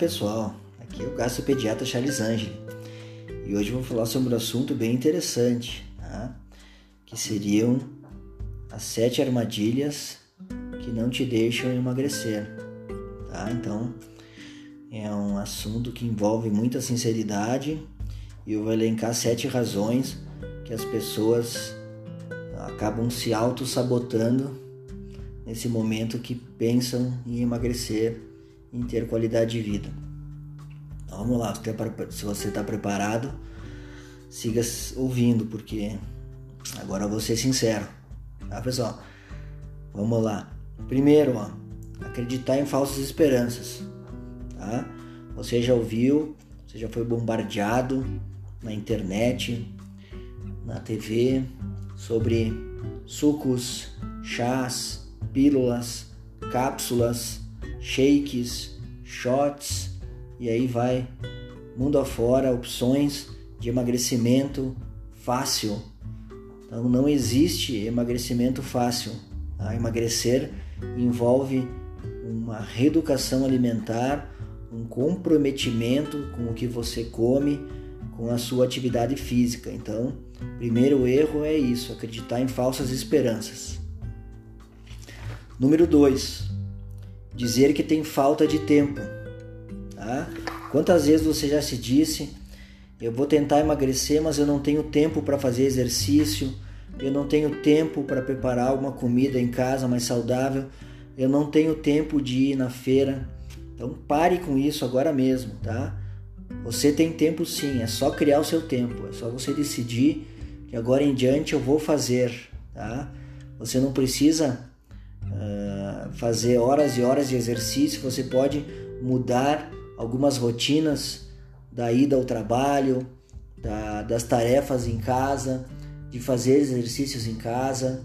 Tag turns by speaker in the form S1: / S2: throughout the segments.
S1: pessoal, aqui é o gastropediatra Charles Angeli e hoje vou falar sobre um assunto bem interessante, tá? que seriam as sete armadilhas que não te deixam emagrecer. Tá? Então é um assunto que envolve muita sinceridade e eu vou elencar sete razões que as pessoas acabam se auto-sabotando nesse momento que pensam em emagrecer em ter qualidade de vida. Então, vamos lá, se você está preparado, siga ouvindo, porque agora eu vou ser sincero, tá pessoal? Vamos lá. Primeiro, ó, acreditar em falsas esperanças, tá? Você já ouviu, você já foi bombardeado na internet, na TV sobre sucos, chás, pílulas, cápsulas shakes, shots e aí vai mundo afora opções de emagrecimento fácil. Então não existe emagrecimento fácil. Tá? Emagrecer envolve uma reeducação alimentar, um comprometimento com o que você come, com a sua atividade física. Então, primeiro erro é isso, acreditar em falsas esperanças. Número 2 dizer que tem falta de tempo. Tá? Quantas vezes você já se disse: eu vou tentar emagrecer, mas eu não tenho tempo para fazer exercício, eu não tenho tempo para preparar uma comida em casa mais saudável, eu não tenho tempo de ir na feira. Então pare com isso agora mesmo, tá? Você tem tempo sim, é só criar o seu tempo, é só você decidir que agora em diante eu vou fazer, tá? Você não precisa fazer horas e horas de exercício, você pode mudar algumas rotinas da ida ao trabalho, da, das tarefas em casa, de fazer exercícios em casa,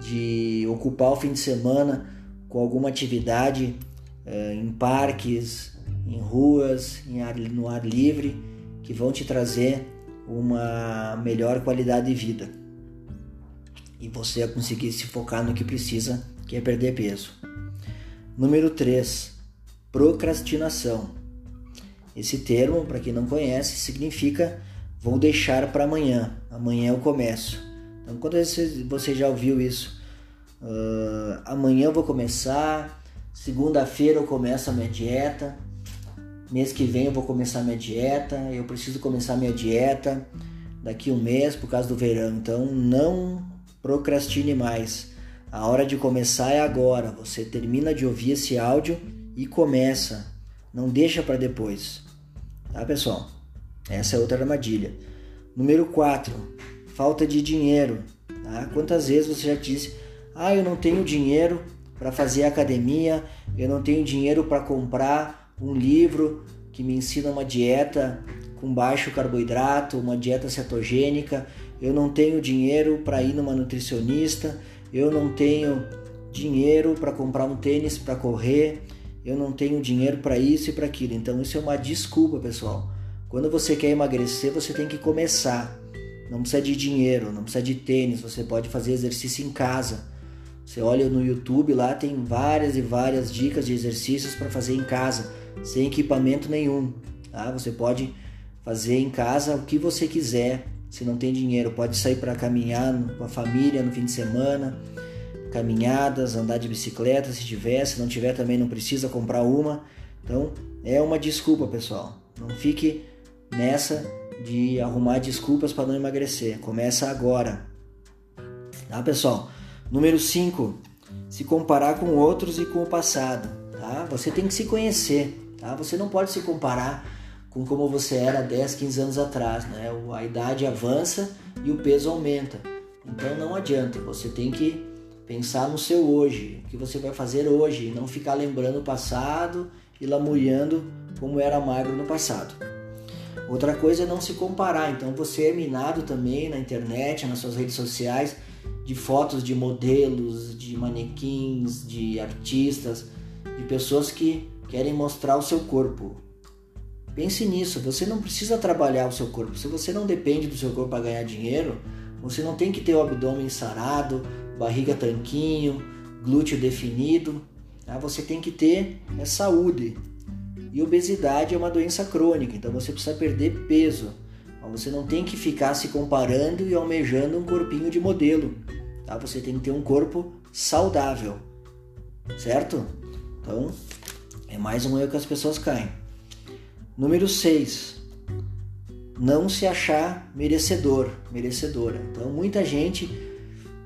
S1: de ocupar o fim de semana com alguma atividade uh, em parques, em ruas, em ar, no ar livre, que vão te trazer uma melhor qualidade de vida. E você conseguir se focar no que precisa que é perder peso. Número 3, procrastinação. Esse termo, para quem não conhece, significa vou deixar para amanhã, amanhã eu começo. Então, quando você já ouviu isso? Uh, amanhã eu vou começar, segunda-feira eu começo a minha dieta, mês que vem eu vou começar a minha dieta, eu preciso começar a minha dieta daqui um mês por causa do verão. Então, não procrastine mais. A hora de começar é agora. Você termina de ouvir esse áudio e começa. Não deixa para depois. Tá, pessoal? Essa é outra armadilha. Número 4. Falta de dinheiro. Tá? Quantas vezes você já disse: "Ah, eu não tenho dinheiro para fazer academia, eu não tenho dinheiro para comprar um livro que me ensina uma dieta com baixo carboidrato, uma dieta cetogênica, eu não tenho dinheiro para ir numa nutricionista, eu não tenho dinheiro para comprar um tênis para correr, eu não tenho dinheiro para isso e para aquilo. Então isso é uma desculpa, pessoal. Quando você quer emagrecer, você tem que começar. Não precisa de dinheiro, não precisa de tênis, você pode fazer exercício em casa. Você olha no YouTube lá, tem várias e várias dicas de exercícios para fazer em casa, sem equipamento nenhum. Tá? Você pode fazer em casa o que você quiser, se não tem dinheiro, pode sair para caminhar com a família no fim de semana, caminhadas, andar de bicicleta se tiver, se não tiver também não precisa comprar uma. Então é uma desculpa, pessoal. Não fique nessa de arrumar desculpas para não emagrecer. Começa agora. Tá, pessoal? Número 5. Se comparar com outros e com o passado, tá? Você tem que se conhecer, tá? Você não pode se comparar com como você era 10, 15 anos atrás, né? A idade avança e o peso aumenta. Então não adianta, você tem que pensar no seu hoje, o que você vai fazer hoje, e não ficar lembrando o passado e lamuriando como era magro no passado. Outra coisa é não se comparar, então você é minado também na internet, nas suas redes sociais, de fotos de modelos, de manequins, de artistas, de pessoas que querem mostrar o seu corpo. Pense nisso, você não precisa trabalhar o seu corpo. Se você não depende do seu corpo para ganhar dinheiro, você não tem que ter o abdômen sarado, barriga tranquinho, glúteo definido. Tá? Você tem que ter é saúde. E obesidade é uma doença crônica, então você precisa perder peso. Você não tem que ficar se comparando e almejando um corpinho de modelo. Tá? Você tem que ter um corpo saudável, certo? Então, é mais um erro que as pessoas caem. Número 6. Não se achar merecedor, merecedora. Então, muita gente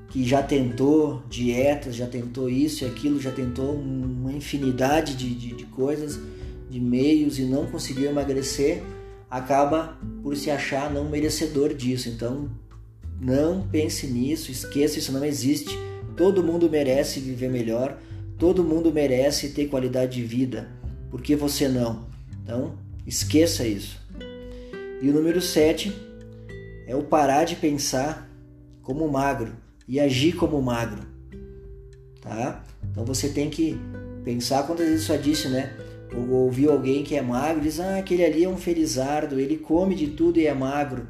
S1: que já tentou dietas, já tentou isso e aquilo, já tentou uma infinidade de, de, de coisas, de meios e não conseguiu emagrecer, acaba por se achar não merecedor disso. Então, não pense nisso, esqueça, isso não existe. Todo mundo merece viver melhor, todo mundo merece ter qualidade de vida. Por que você não? Então, esqueça isso. E o número 7 é o parar de pensar como magro e agir como magro, tá? Então você tem que pensar quantas vezes só disse, né? Ou ouviu alguém que é magro, diz: "Ah, aquele ali é um felizardo, ele come de tudo e é magro".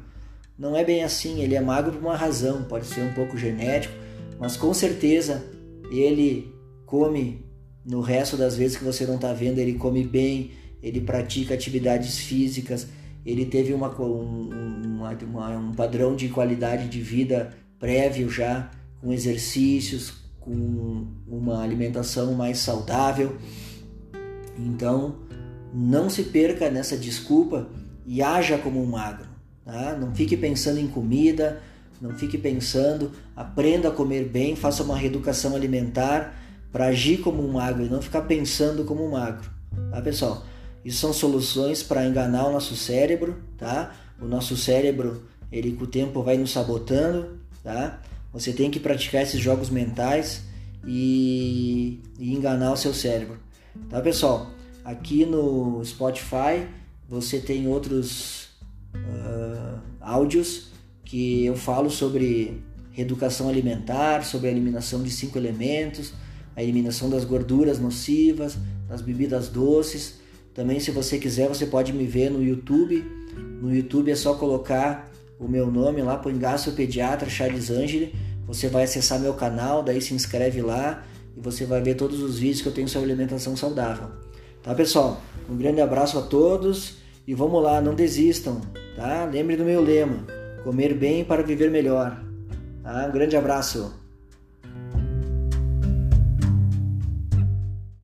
S1: Não é bem assim, ele é magro por uma razão, pode ser um pouco genético, mas com certeza ele come no resto das vezes que você não está vendo, ele come bem, ele pratica atividades físicas, ele teve uma, um, uma, um padrão de qualidade de vida prévio já, com exercícios, com uma alimentação mais saudável. Então, não se perca nessa desculpa e haja como um magro. Tá? Não fique pensando em comida, não fique pensando, aprenda a comer bem, faça uma reeducação alimentar para agir como um magro e não ficar pensando como um magro. Tá, pessoal? Isso são soluções para enganar o nosso cérebro, tá? O nosso cérebro, ele com o tempo vai nos sabotando, tá? Você tem que praticar esses jogos mentais e, e enganar o seu cérebro, tá pessoal? Aqui no Spotify você tem outros uh, áudios que eu falo sobre reeducação alimentar, sobre a eliminação de cinco elementos, a eliminação das gorduras nocivas, das bebidas doces. Também, se você quiser, você pode me ver no YouTube. No YouTube é só colocar o meu nome lá, põe Pediatra Charles Angeli, você vai acessar meu canal, daí se inscreve lá e você vai ver todos os vídeos que eu tenho sobre alimentação saudável. Tá, pessoal? Um grande abraço a todos e vamos lá, não desistam, tá? Lembre do meu lema: comer bem para viver melhor. Tá? Um grande abraço.